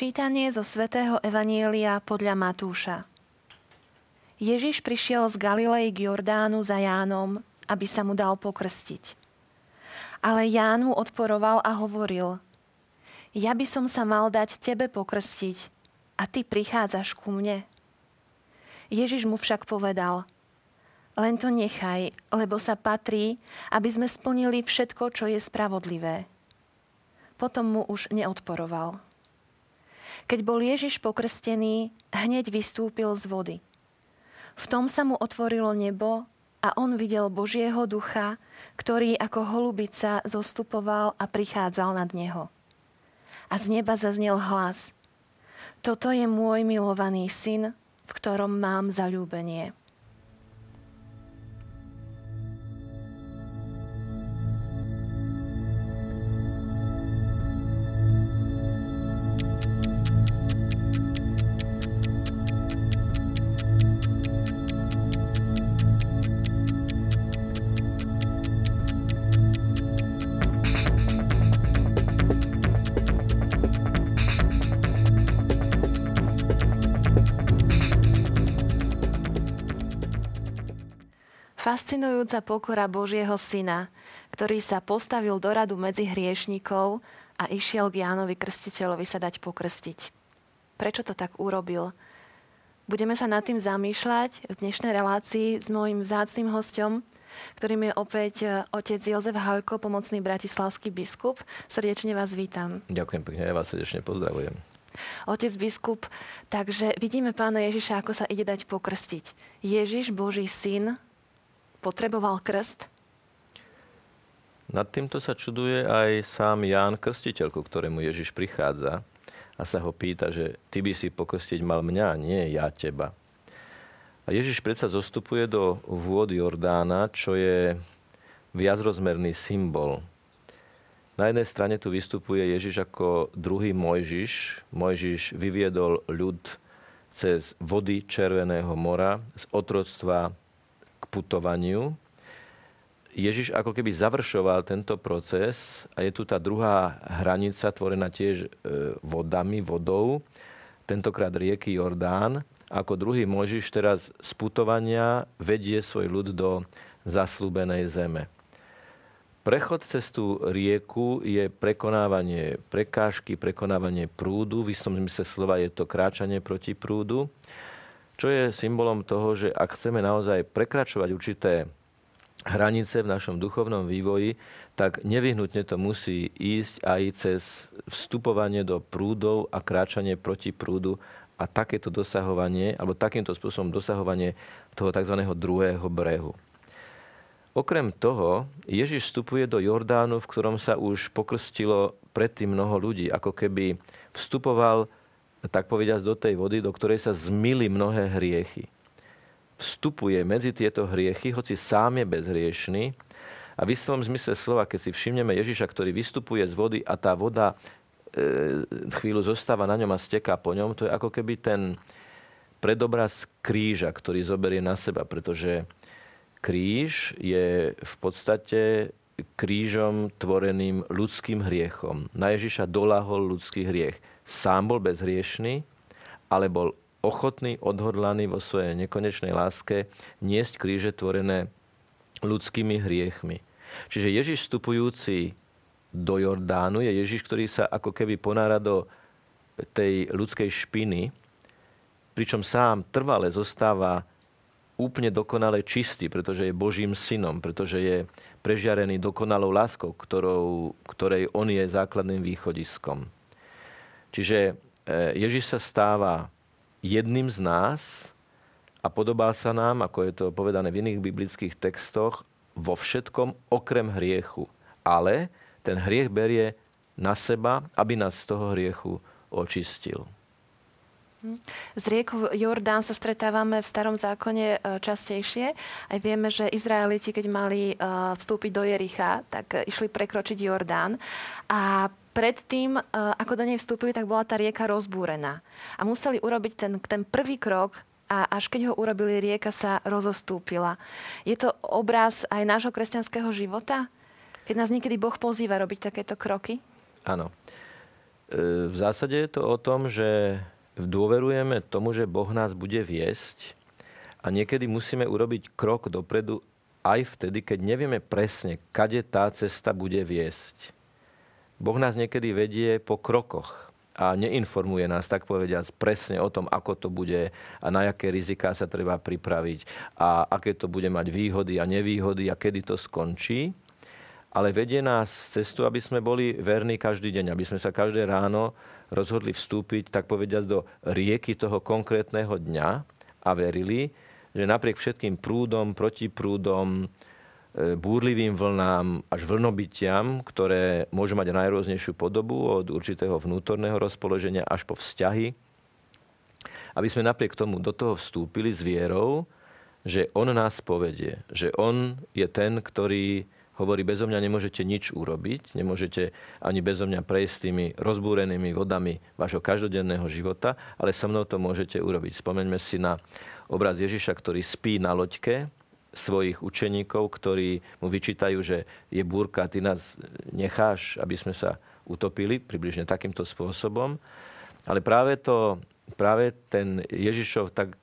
Čítanie zo svätého Evanielia podľa Matúša. Ježiš prišiel z Galilei k Jordánu za Jánom, aby sa mu dal pokrstiť. Ale Ján mu odporoval a hovoril, ja by som sa mal dať tebe pokrstiť a ty prichádzaš ku mne. Ježiš mu však povedal, len to nechaj, lebo sa patrí, aby sme splnili všetko, čo je spravodlivé. Potom mu už neodporoval. Keď bol Ježiš pokrstený, hneď vystúpil z vody. V tom sa mu otvorilo nebo a on videl Božieho ducha, ktorý ako holubica zostupoval a prichádzal nad neho. A z neba zaznel hlas. Toto je môj milovaný syn, v ktorom mám zalúbenie. Fascinujúca pokora Božieho syna, ktorý sa postavil do radu medzi hriešnikov a išiel k Jánovi Krstiteľovi sa dať pokrstiť. Prečo to tak urobil? Budeme sa nad tým zamýšľať v dnešnej relácii s môjim vzácným hostom, ktorým je opäť e, otec Jozef Halko, pomocný bratislavský biskup. Srdečne vás vítam. Ďakujem pekne, ja vás srdečne pozdravujem. Otec biskup, takže vidíme pána Ježiša, ako sa ide dať pokrstiť. Ježiš, Boží syn, potreboval krst? Nad týmto sa čuduje aj sám Ján Krstiteľ, ku ktorému Ježiš prichádza a sa ho pýta, že ty by si pokrstiť mal mňa, nie ja teba. A Ježiš predsa zostupuje do vôd Jordána, čo je viacrozmerný symbol. Na jednej strane tu vystupuje Ježiš ako druhý Mojžiš. Mojžiš vyviedol ľud cez vody Červeného mora z otroctva k putovaniu. Ježiš ako keby završoval tento proces a je tu tá druhá hranica tvorená tiež e, vodami, vodou, tentokrát rieky Jordán. Ako druhý Mojžiš teraz z putovania vedie svoj ľud do zaslúbenej zeme. Prechod cez tú rieku je prekonávanie prekážky, prekonávanie prúdu. V istom zmysle slova je to kráčanie proti prúdu čo je symbolom toho, že ak chceme naozaj prekračovať určité hranice v našom duchovnom vývoji, tak nevyhnutne to musí ísť aj cez vstupovanie do prúdov a kráčanie proti prúdu a takéto dosahovanie, alebo takýmto spôsobom dosahovanie toho tzv. druhého brehu. Okrem toho, Ježiš vstupuje do Jordánu, v ktorom sa už pokrstilo predtým mnoho ľudí, ako keby vstupoval tak povediať, do tej vody, do ktorej sa zmili mnohé hriechy. Vstupuje medzi tieto hriechy, hoci sám je bezhriešný. A v istom zmysle slova, keď si všimneme Ježiša, ktorý vystupuje z vody a tá voda e, chvíľu zostáva na ňom a steká po ňom, to je ako keby ten predobraz kríža, ktorý zoberie na seba, pretože kríž je v podstate krížom tvoreným ľudským hriechom. Na Ježiša doláhol ľudský hriech sám bol bezhriešný, ale bol ochotný, odhodlaný vo svojej nekonečnej láske niesť kríže tvorené ľudskými hriechmi. Čiže Ježiš vstupujúci do Jordánu je Ježiš, ktorý sa ako keby ponára do tej ľudskej špiny, pričom sám trvale zostáva úplne dokonale čistý, pretože je Božím synom, pretože je prežiarený dokonalou láskou, ktorou, ktorej on je základným východiskom. Čiže e, Ježiš sa stáva jedným z nás a podobá sa nám, ako je to povedané v iných biblických textoch, vo všetkom okrem hriechu. Ale ten hriech berie na seba, aby nás z toho hriechu očistil. Z rieku Jordán sa stretávame v starom zákone e, častejšie. Aj vieme, že Izraeliti, keď mali e, vstúpiť do Jericha, tak išli prekročiť Jordán. A predtým, eh, ako do nej vstúpili, tak bola tá rieka rozbúrená. A museli urobiť ten, ten prvý krok a až keď ho urobili, rieka sa rozostúpila. Je to obraz aj nášho kresťanského života? Keď nás niekedy Boh pozýva robiť takéto kroky? Áno. v zásade je to o tom, že dôverujeme tomu, že Boh nás bude viesť a niekedy musíme urobiť krok dopredu aj vtedy, keď nevieme presne, kade tá cesta bude viesť. Boh nás niekedy vedie po krokoch a neinformuje nás, tak povediac, presne o tom, ako to bude a na aké riziká sa treba pripraviť a aké to bude mať výhody a nevýhody a kedy to skončí. Ale vedie nás cestu, aby sme boli verní každý deň, aby sme sa každé ráno rozhodli vstúpiť, tak povediať, do rieky toho konkrétneho dňa a verili, že napriek všetkým prúdom, protiprúdom, búrlivým vlnám až vlnobytiam, ktoré môžu mať najrôznejšiu podobu od určitého vnútorného rozpoloženia až po vzťahy, aby sme napriek tomu do toho vstúpili s vierou, že On nás povedie, že On je ten, ktorý hovorí, bezo mňa nemôžete nič urobiť, nemôžete ani bezo mňa prejsť tými rozbúrenými vodami vášho každodenného života, ale so mnou to môžete urobiť. Spomeňme si na obraz Ježiša, ktorý spí na loďke svojich učeníkov, ktorí mu vyčítajú, že je búrka, ty nás necháš, aby sme sa utopili, približne takýmto spôsobom. Ale práve, to, práve ten Ježišov tak,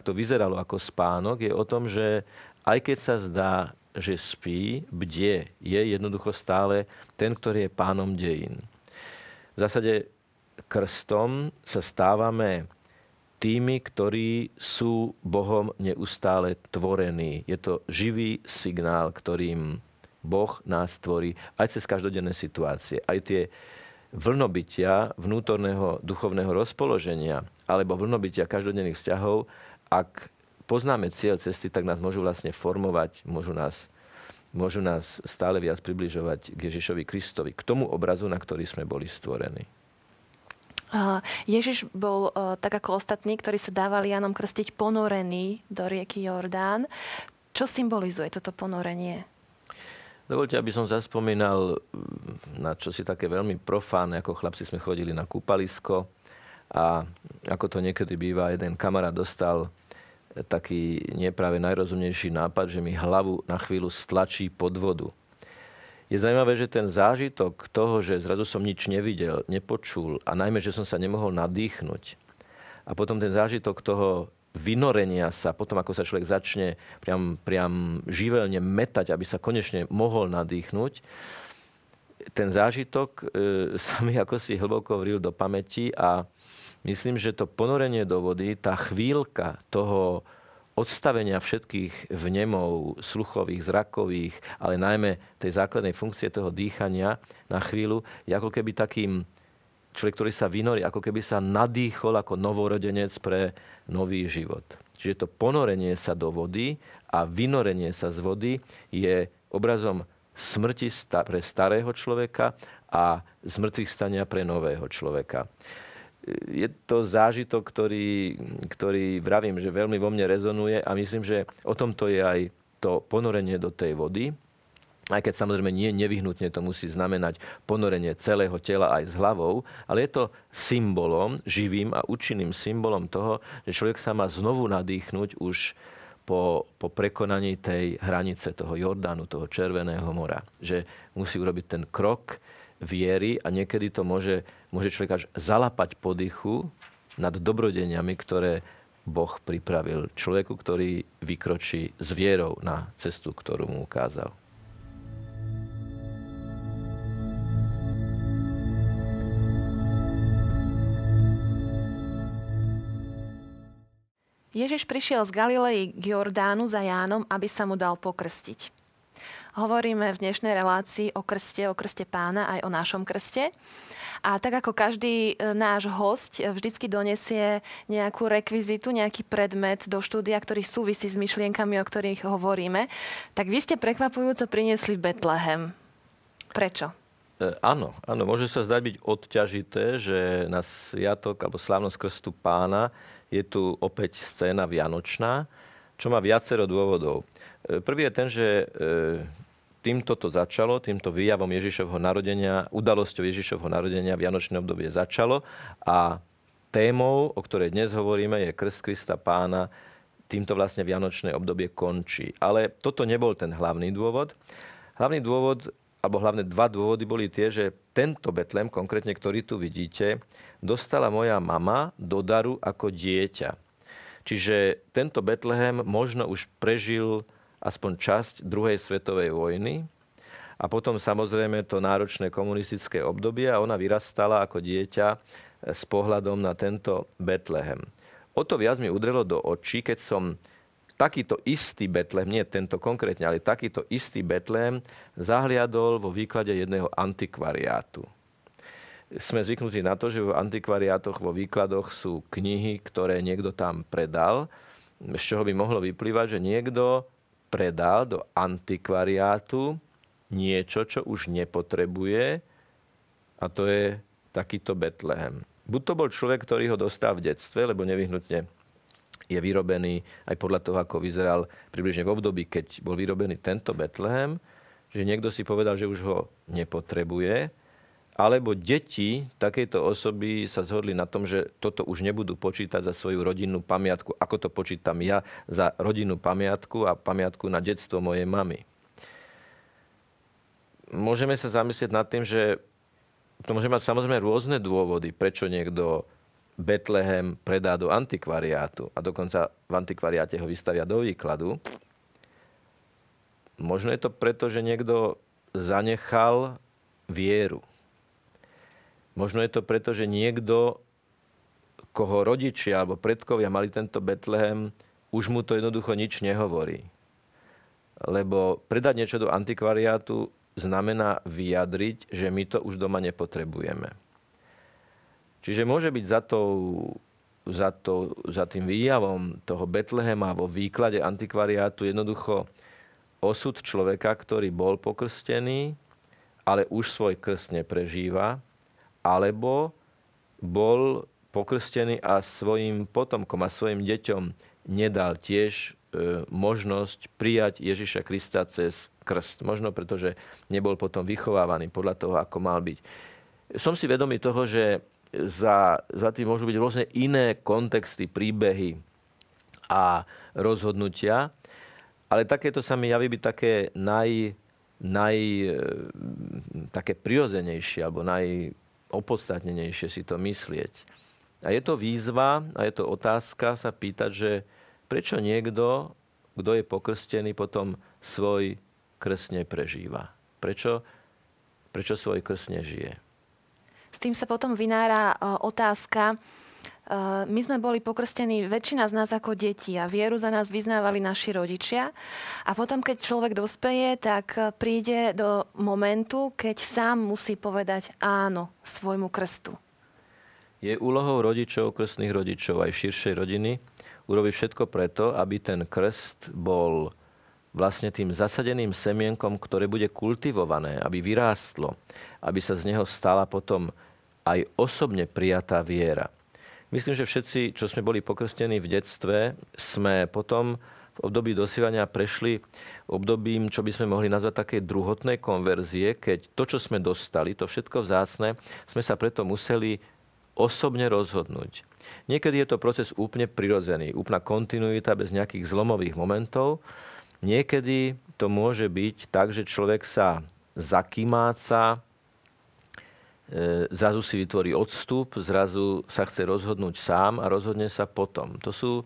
to vyzeralo ako spánok, je o tom, že aj keď sa zdá, že spí, bdie, je jednoducho stále ten, ktorý je pánom dejín. V zásade krstom sa stávame tými, ktorí sú Bohom neustále tvorení. Je to živý signál, ktorým Boh nás tvorí aj cez každodenné situácie. Aj tie vlnobytia vnútorného duchovného rozpoloženia alebo vlnobytia každodenných vzťahov, ak poznáme cieľ cesty, tak nás môžu vlastne formovať, môžu nás, môžu nás stále viac približovať k Ježišovi Kristovi, k tomu obrazu, na ktorý sme boli stvorení. Ježiš bol tak ako ostatní, ktorí sa dávali Janom krstiť ponorený do rieky Jordán. Čo symbolizuje toto ponorenie? Dovolte, aby som zaspomínal na čo si také veľmi profánne, ako chlapci sme chodili na kúpalisko a ako to niekedy býva, jeden kamarát dostal taký nepráve najrozumnejší nápad, že mi hlavu na chvíľu stlačí pod vodu. Je zaujímavé, že ten zážitok toho, že zrazu som nič nevidel, nepočul a najmä, že som sa nemohol nadýchnuť. A potom ten zážitok toho vynorenia sa, potom ako sa človek začne priam, priam živelne metať, aby sa konečne mohol nadýchnuť, ten zážitok e, sa mi ako si hlboko vril do pamäti a myslím, že to ponorenie do vody, tá chvíľka toho odstavenia všetkých vnemov, sluchových, zrakových, ale najmä tej základnej funkcie toho dýchania na chvíľu, je ako keby takým človek, ktorý sa vynorí, ako keby sa nadýchol ako novorodenec pre nový život. Čiže to ponorenie sa do vody a vynorenie sa z vody je obrazom smrti pre starého človeka a zmrtvých stania pre nového človeka je to zážitok, ktorý, ktorý vravím, že veľmi vo mne rezonuje a myslím, že o tomto je aj to ponorenie do tej vody. Aj keď samozrejme nie nevyhnutne to musí znamenať ponorenie celého tela aj s hlavou, ale je to symbolom, živým a účinným symbolom toho, že človek sa má znovu nadýchnuť už po, po prekonaní tej hranice toho Jordánu, toho Červeného mora. Že musí urobiť ten krok, viery a niekedy to môže, môže človek až zalapať podychu nad dobrodeniami, ktoré Boh pripravil človeku, ktorý vykročí s vierou na cestu, ktorú mu ukázal. Ježiš prišiel z Galilei k Jordánu za Jánom, aby sa mu dal pokrstiť. Hovoríme v dnešnej relácii o krste, o krste pána, aj o našom krste. A tak ako každý e, náš host vždycky donesie nejakú rekvizitu, nejaký predmet do štúdia, ktorý súvisí s myšlienkami, o ktorých hovoríme, tak vy ste prekvapujúco priniesli Betlehem. Prečo? E, áno, áno, môže sa zdať byť odťažité, že na sviatok alebo slávnosť krstu pána je tu opäť scéna vianočná, čo má viacero dôvodov. E, prvý je ten, že e, týmto to začalo, týmto výjavom Ježišovho narodenia, udalosťou Ježišovho narodenia Vianočné obdobie začalo a témou, o ktorej dnes hovoríme, je krst Krista pána, týmto vlastne Vianočné obdobie končí. Ale toto nebol ten hlavný dôvod. Hlavný dôvod, alebo hlavne dva dôvody boli tie, že tento Betlem, konkrétne ktorý tu vidíte, dostala moja mama do daru ako dieťa. Čiže tento Betlehem možno už prežil aspoň časť druhej svetovej vojny a potom samozrejme to náročné komunistické obdobie a ona vyrastala ako dieťa s pohľadom na tento Betlehem. O to viac mi udrelo do očí, keď som takýto istý Betlém, nie tento konkrétne, ale takýto istý Betlém zahliadol vo výklade jedného antikvariátu. Sme zvyknutí na to, že v antikvariátoch, vo výkladoch sú knihy, ktoré niekto tam predal, z čoho by mohlo vyplývať, že niekto predal do antikvariátu niečo, čo už nepotrebuje a to je takýto Betlehem. Buď to bol človek, ktorý ho dostal v detstve, lebo nevyhnutne je vyrobený aj podľa toho, ako vyzeral približne v období, keď bol vyrobený tento Betlehem, že niekto si povedal, že už ho nepotrebuje, alebo deti takejto osoby sa zhodli na tom, že toto už nebudú počítať za svoju rodinnú pamiatku, ako to počítam ja za rodinnú pamiatku a pamiatku na detstvo mojej mamy. Môžeme sa zamyslieť nad tým, že to môže mať samozrejme rôzne dôvody, prečo niekto Betlehem predá do antikvariátu a dokonca v antikvariáte ho vystavia do výkladu. Možno je to preto, že niekto zanechal vieru. Možno je to preto, že niekto, koho rodičia alebo predkovia mali tento Betlehem, už mu to jednoducho nič nehovorí. Lebo predať niečo do antikvariátu znamená vyjadriť, že my to už doma nepotrebujeme. Čiže môže byť za, tou, za, to, za tým výjavom toho Betlehema vo výklade antikvariátu jednoducho osud človeka, ktorý bol pokrstený, ale už svoj krst neprežíva, alebo bol pokrstený a svojim potomkom a svojim deťom nedal tiež e, možnosť prijať Ježiša Krista cez krst. Možno preto, že nebol potom vychovávaný podľa toho, ako mal byť. Som si vedomý toho, že za, za tým môžu byť rôzne iné kontexty, príbehy a rozhodnutia, ale takéto sa mi javí byť také naj, naj, e, také prirodzenejšie alebo najopodstatnenejšie si to myslieť. A je to výzva a je to otázka sa pýtať, že prečo niekto, kto je pokrstený, potom svoj krst neprežíva. Prečo, prečo svoj krst nežije? S tým sa potom vynára e, otázka, my sme boli pokrstení, väčšina z nás ako deti a vieru za nás vyznávali naši rodičia. A potom, keď človek dospeje, tak e, príde do momentu, keď sám musí povedať áno svojmu krstu. Je úlohou rodičov, krstných rodičov aj širšej rodiny urobiť všetko preto, aby ten krst bol vlastne tým zasadeným semienkom, ktoré bude kultivované, aby vyrástlo, aby sa z neho stala potom aj osobne prijatá viera. Myslím, že všetci, čo sme boli pokrstení v detstve, sme potom v období dosývania prešli obdobím, čo by sme mohli nazvať také druhotnej konverzie, keď to, čo sme dostali, to všetko vzácne, sme sa preto museli osobne rozhodnúť. Niekedy je to proces úplne prirodzený, úplná kontinuita bez nejakých zlomových momentov, Niekedy to môže byť tak, že človek sa zakýmáca, zrazu si vytvorí odstup, zrazu sa chce rozhodnúť sám a rozhodne sa potom. To sú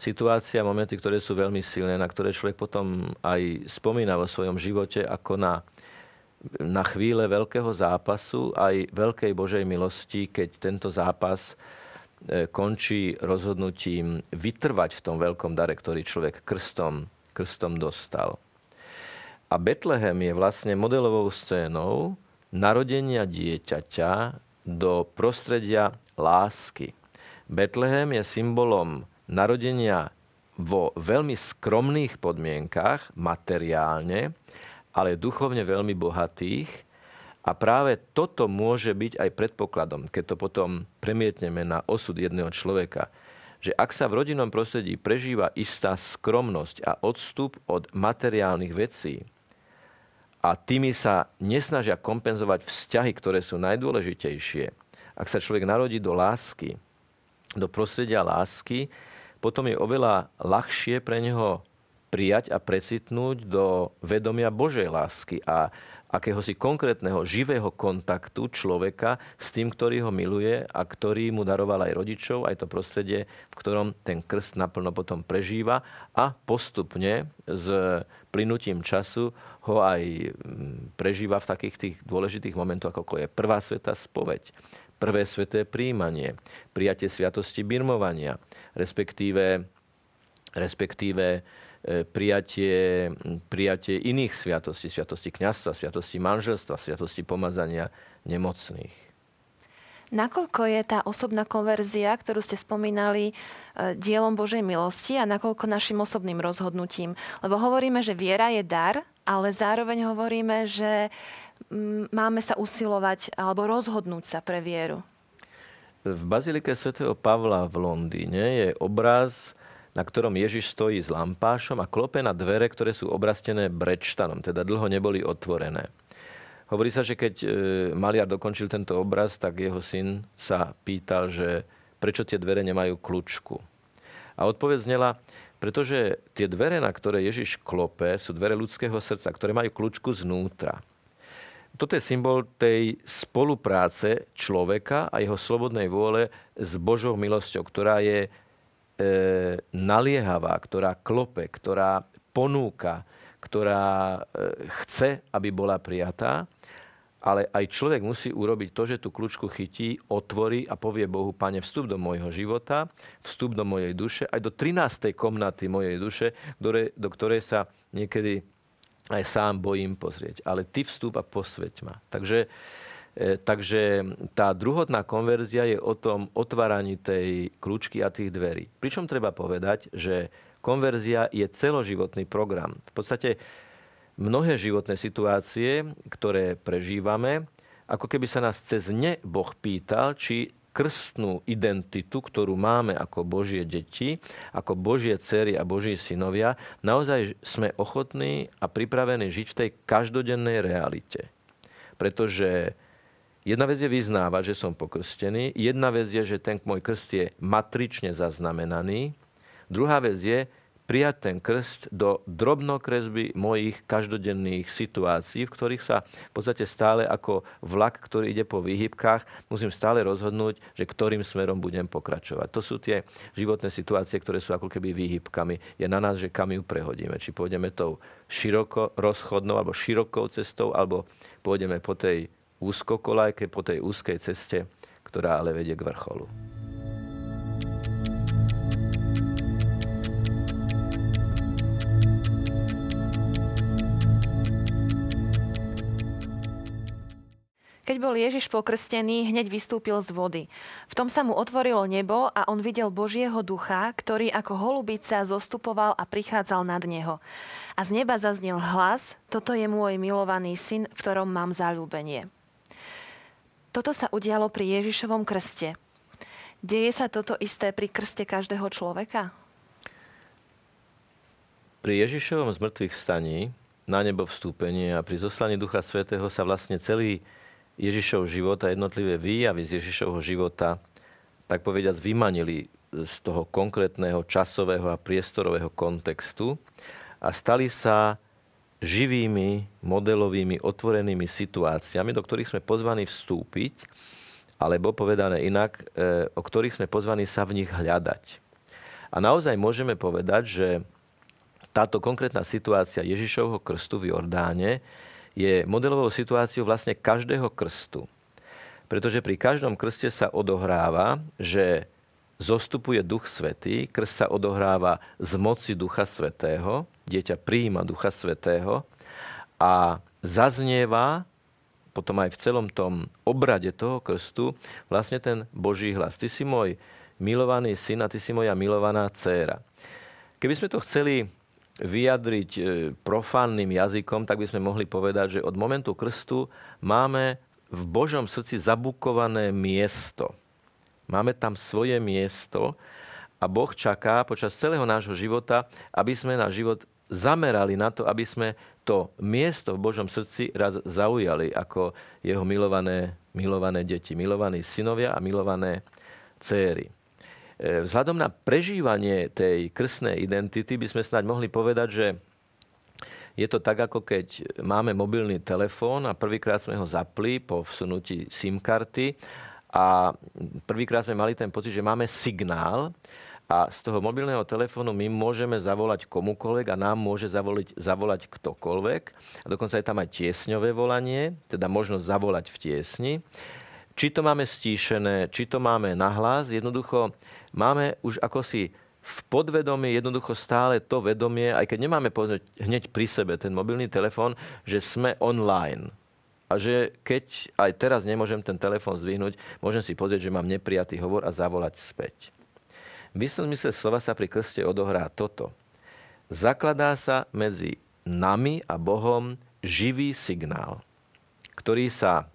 situácie a momenty, ktoré sú veľmi silné, na ktoré človek potom aj spomína vo svojom živote ako na, na chvíle veľkého zápasu, aj veľkej Božej milosti, keď tento zápas e, končí rozhodnutím vytrvať v tom veľkom dare, ktorý človek krstom krstom dostal. A Betlehem je vlastne modelovou scénou narodenia dieťaťa do prostredia lásky. Betlehem je symbolom narodenia vo veľmi skromných podmienkach, materiálne, ale duchovne veľmi bohatých. A práve toto môže byť aj predpokladom, keď to potom premietneme na osud jedného človeka že ak sa v rodinnom prostredí prežíva istá skromnosť a odstup od materiálnych vecí a tými sa nesnažia kompenzovať vzťahy, ktoré sú najdôležitejšie, ak sa človek narodí do lásky, do prostredia lásky, potom je oveľa ľahšie pre neho prijať a precitnúť do vedomia Božej lásky. A, akéhosi konkrétneho živého kontaktu človeka s tým, ktorý ho miluje a ktorý mu daroval aj rodičov, aj to prostredie, v ktorom ten krst naplno potom prežíva a postupne s plynutím času ho aj mm, prežíva v takých tých dôležitých momentoch, ako je prvá sveta spoveď, prvé sveté príjmanie, prijatie sviatosti birmovania, respektíve, respektíve prijatie, prijatie iných sviatostí, sviatosti kniazstva, sviatosti manželstva, sviatosti pomazania nemocných. Nakoľko je tá osobná konverzia, ktorú ste spomínali, e, dielom Božej milosti a nakoľko našim osobným rozhodnutím? Lebo hovoríme, že viera je dar, ale zároveň hovoríme, že máme sa usilovať alebo rozhodnúť sa pre vieru. V Bazilike svätého Pavla v Londýne je obraz na ktorom Ježiš stojí s lampášom a klope na dvere, ktoré sú obrastené brečtanom, teda dlho neboli otvorené. Hovorí sa, že keď e, maliar dokončil tento obraz, tak jeho syn sa pýtal, že prečo tie dvere nemajú kľúčku. A odpoveď znela, pretože tie dvere, na ktoré Ježiš klope, sú dvere ľudského srdca, ktoré majú kľúčku znútra. Toto je symbol tej spolupráce človeka a jeho slobodnej vôle s Božou milosťou, ktorá je naliehavá, ktorá klope, ktorá ponúka, ktorá e, chce, aby bola prijatá, ale aj človek musí urobiť to, že tú kľúčku chytí, otvorí a povie Bohu, Pane, vstup do môjho života, vstup do mojej duše, aj do 13. komnaty mojej duše, do ktorej sa niekedy aj sám bojím pozrieť. Ale ty vstup a posveď ma. Takže E, takže tá druhotná konverzia je o tom otváraní tej kľúčky a tých dverí. Pričom treba povedať, že konverzia je celoživotný program. V podstate mnohé životné situácie, ktoré prežívame, ako keby sa nás cez ne Boh pýtal, či krstnú identitu, ktorú máme ako Božie deti, ako Božie cery a Boží synovia, naozaj sme ochotní a pripravení žiť v tej každodennej realite. Pretože Jedna vec je vyznávať, že som pokrstený. Jedna vec je, že ten môj krst je matrične zaznamenaný. Druhá vec je prijať ten krst do drobnokresby mojich každodenných situácií, v ktorých sa v podstate stále ako vlak, ktorý ide po výhybkách, musím stále rozhodnúť, že ktorým smerom budem pokračovať. To sú tie životné situácie, ktoré sú ako keby výhybkami. Je na nás, že kam ju prehodíme. Či pôjdeme tou široko rozchodnou alebo širokou cestou, alebo pôjdeme po tej úzkokolajke po tej úzkej ceste, ktorá ale vedie k vrcholu. Keď bol Ježiš pokrstený, hneď vystúpil z vody. V tom sa mu otvorilo nebo a on videl Božieho ducha, ktorý ako holubica zostupoval a prichádzal nad neho. A z neba zaznel hlas, toto je môj milovaný syn, v ktorom mám zalúbenie. Toto sa udialo pri Ježišovom krste. Deje sa toto isté pri krste každého človeka? Pri Ježišovom zmrtvých staní, na nebo vstúpenie a pri zoslaní Ducha Svetého sa vlastne celý Ježišov život a jednotlivé výjavy z Ježišovho života, tak povediať, vymanili z toho konkrétneho časového a priestorového kontextu a stali sa živými, modelovými, otvorenými situáciami, do ktorých sme pozvaní vstúpiť, alebo povedané inak, e, o ktorých sme pozvaní sa v nich hľadať. A naozaj môžeme povedať, že táto konkrétna situácia Ježišovho krstu v Jordáne je modelovou situáciou vlastne každého krstu. Pretože pri každom krste sa odohráva, že zostupuje Duch Svetý, krst sa odohráva z moci Ducha Svetého, dieťa prijíma Ducha Svetého a zaznieva potom aj v celom tom obrade toho krstu vlastne ten Boží hlas. Ty si môj milovaný syn a ty si moja milovaná dcéra. Keby sme to chceli vyjadriť e, profánnym jazykom, tak by sme mohli povedať, že od momentu krstu máme v Božom srdci zabukované miesto. Máme tam svoje miesto a Boh čaká počas celého nášho života, aby sme náš život zamerali na to, aby sme to miesto v Božom srdci raz zaujali ako jeho milované, milované deti, milovaní synovia a milované céry. E, vzhľadom na prežívanie tej krstnej identity by sme snáď mohli povedať, že Je to tak, ako keď máme mobilný telefón a prvýkrát sme ho zapli po vsunutí SIM karty a prvýkrát sme mali ten pocit, že máme signál a z toho mobilného telefónu my môžeme zavolať komukoľvek a nám môže zavolať, zavolať ktokoľvek. A dokonca je tam aj tiesňové volanie, teda možnosť zavolať v tiesni. Či to máme stíšené, či to máme nahlas, jednoducho máme už ako si v podvedomí jednoducho stále to vedomie, aj keď nemáme hneď pri sebe ten mobilný telefón, že sme online. A že keď aj teraz nemôžem ten telefón zdvihnúť, môžem si pozrieť, že mám neprijatý hovor a zavolať späť. V istom zmysle slova sa pri krste odohrá toto. Zakladá sa medzi nami a Bohom živý signál, ktorý sa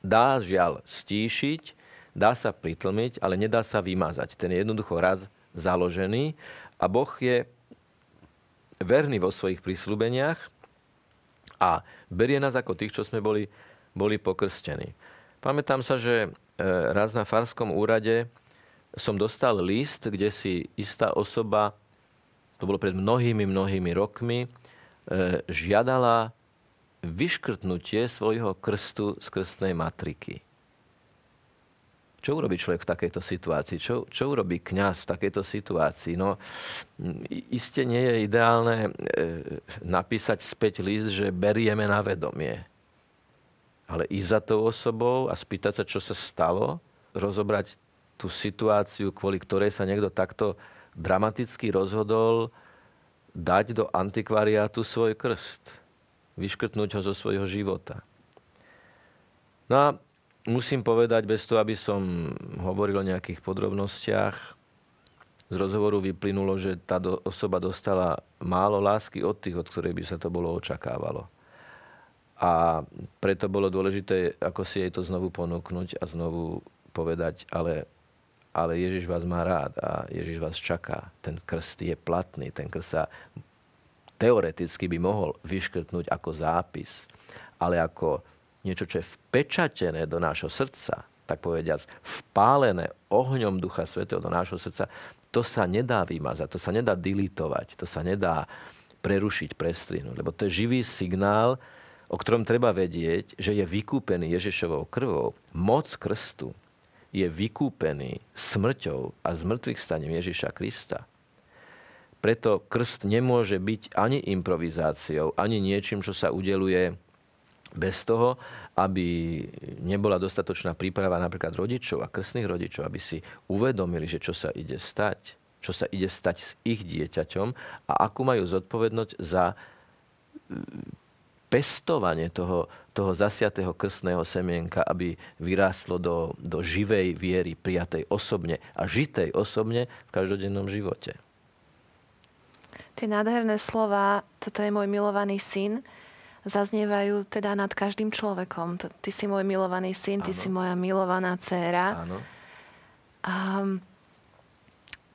dá žiaľ stíšiť, dá sa pritlmiť, ale nedá sa vymazať. Ten je jednoducho raz založený a Boh je verný vo svojich prísľubeniach a berie nás ako tých, čo sme boli, boli pokrstení. Pamätám sa, že e, raz na farskom úrade som dostal list, kde si istá osoba, to bolo pred mnohými, mnohými rokmi, e, žiadala vyškrtnutie svojho krstu z krstnej matriky. Čo urobí človek v takejto situácii? Čo, čo urobí kňaz v takejto situácii? No, iste nie je ideálne e, napísať späť list, že berieme na vedomie. Ale ísť za tou osobou a spýtať sa, čo sa stalo, rozobrať tú situáciu, kvôli ktorej sa niekto takto dramaticky rozhodol dať do antikvariátu svoj krst. Vyškrtnúť ho zo svojho života. No a musím povedať, bez toho, aby som hovoril o nejakých podrobnostiach, z rozhovoru vyplynulo, že tá osoba dostala málo lásky od tých, od ktorých by sa to bolo očakávalo. A preto bolo dôležité, ako si jej to znovu ponúknuť a znovu povedať, ale ale Ježiš vás má rád a Ježiš vás čaká. Ten krst je platný, ten krst sa teoreticky by mohol vyškrtnúť ako zápis, ale ako niečo, čo je vpečatené do nášho srdca, tak povediac, vpálené ohňom Ducha Svetého do nášho srdca, to sa nedá vymazať, to sa nedá dilitovať, to sa nedá prerušiť, prestrihnúť, lebo to je živý signál, o ktorom treba vedieť, že je vykúpený Ježišovou krvou. Moc krstu je vykúpený smrťou a zmrtvých staním Ježiša Krista. Preto krst nemôže byť ani improvizáciou, ani niečím, čo sa udeluje bez toho, aby nebola dostatočná príprava napríklad rodičov a krstných rodičov, aby si uvedomili, že čo sa ide stať, čo sa ide stať s ich dieťaťom a akú majú zodpovednosť za pestovanie toho, toho zasiatého krstného semienka, aby vyrástlo do, do živej viery, prijatej osobne a žitej osobne v každodennom živote. Tie nádherné slova, toto je môj milovaný syn, zaznievajú teda nad každým človekom. Ty si môj milovaný syn, ty ano. si moja milovaná dcéra. Áno. A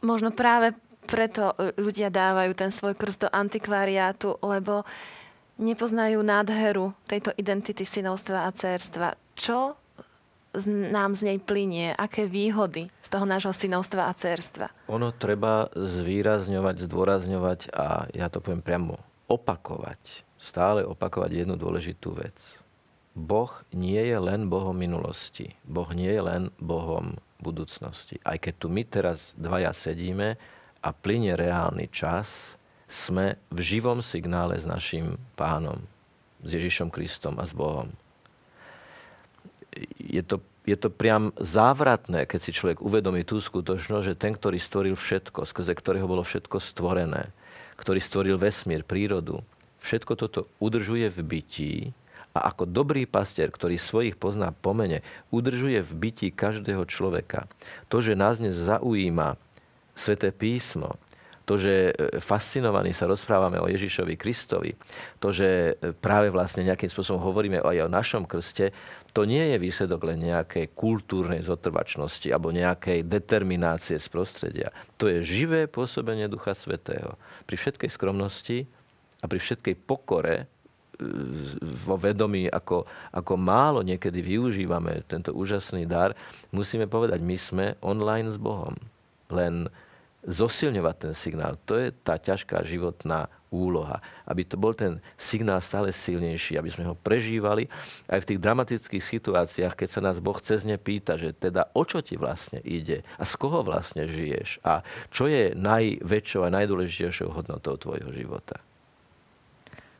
možno práve preto ľudia dávajú ten svoj krst do antikvariátu, lebo nepoznajú nádheru tejto identity synovstva a cérstva. Čo nám z nej plinie? Aké výhody z toho nášho synovstva a cérstva? Ono treba zvýrazňovať, zdôrazňovať a ja to poviem priamo opakovať. Stále opakovať jednu dôležitú vec. Boh nie je len Bohom minulosti. Boh nie je len Bohom budúcnosti. Aj keď tu my teraz dvaja sedíme a plinie reálny čas, sme v živom signále s našim pánom, s Ježišom Kristom a s Bohom. Je to, je to priam závratné, keď si človek uvedomí tú skutočnosť, že ten, ktorý stvoril všetko, skrze ktorého bolo všetko stvorené, ktorý stvoril vesmír, prírodu, všetko toto udržuje v bytí a ako dobrý pastier, ktorý svojich pozná pomene, udržuje v bytí každého človeka. To, že nás dnes zaujíma Sveté písmo, to, že e, fascinovaní sa rozprávame o Ježišovi Kristovi, to, že e, práve vlastne nejakým spôsobom hovoríme aj o našom krste, to nie je výsledok len nejakej kultúrnej zotrvačnosti alebo nejakej determinácie z prostredia. To je živé pôsobenie Ducha Svetého. Pri všetkej skromnosti a pri všetkej pokore e, vo vedomí, ako, ako málo niekedy využívame tento úžasný dar, musíme povedať, my sme online s Bohom. Len zosilňovať ten signál. To je tá ťažká životná úloha. Aby to bol ten signál stále silnejší, aby sme ho prežívali aj v tých dramatických situáciách, keď sa nás Boh cez ne pýta, že teda o čo ti vlastne ide a z koho vlastne žiješ a čo je najväčšou a najdôležitejšou hodnotou tvojho života.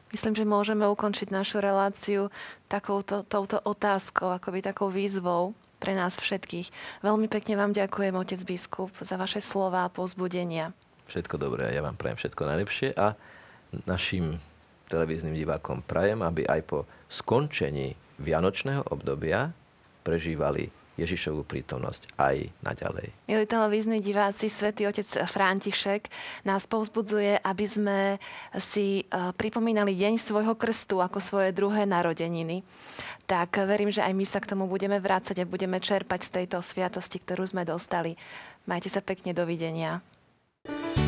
Myslím, že môžeme ukončiť našu reláciu takouto, touto otázkou, akoby takou výzvou pre nás všetkých. Veľmi pekne vám ďakujem, otec biskup, za vaše slova a povzbudenia. Všetko dobré ja vám prajem všetko najlepšie a našim televíznym divákom prajem, aby aj po skončení vianočného obdobia prežívali Ježišovú prítomnosť aj naďalej. Milí televízni diváci, svätý otec František nás povzbudzuje, aby sme si e, pripomínali deň svojho krstu ako svoje druhé narodeniny. Tak verím, že aj my sa k tomu budeme vrácať a budeme čerpať z tejto sviatosti, ktorú sme dostali. Majte sa pekne, dovidenia. thank you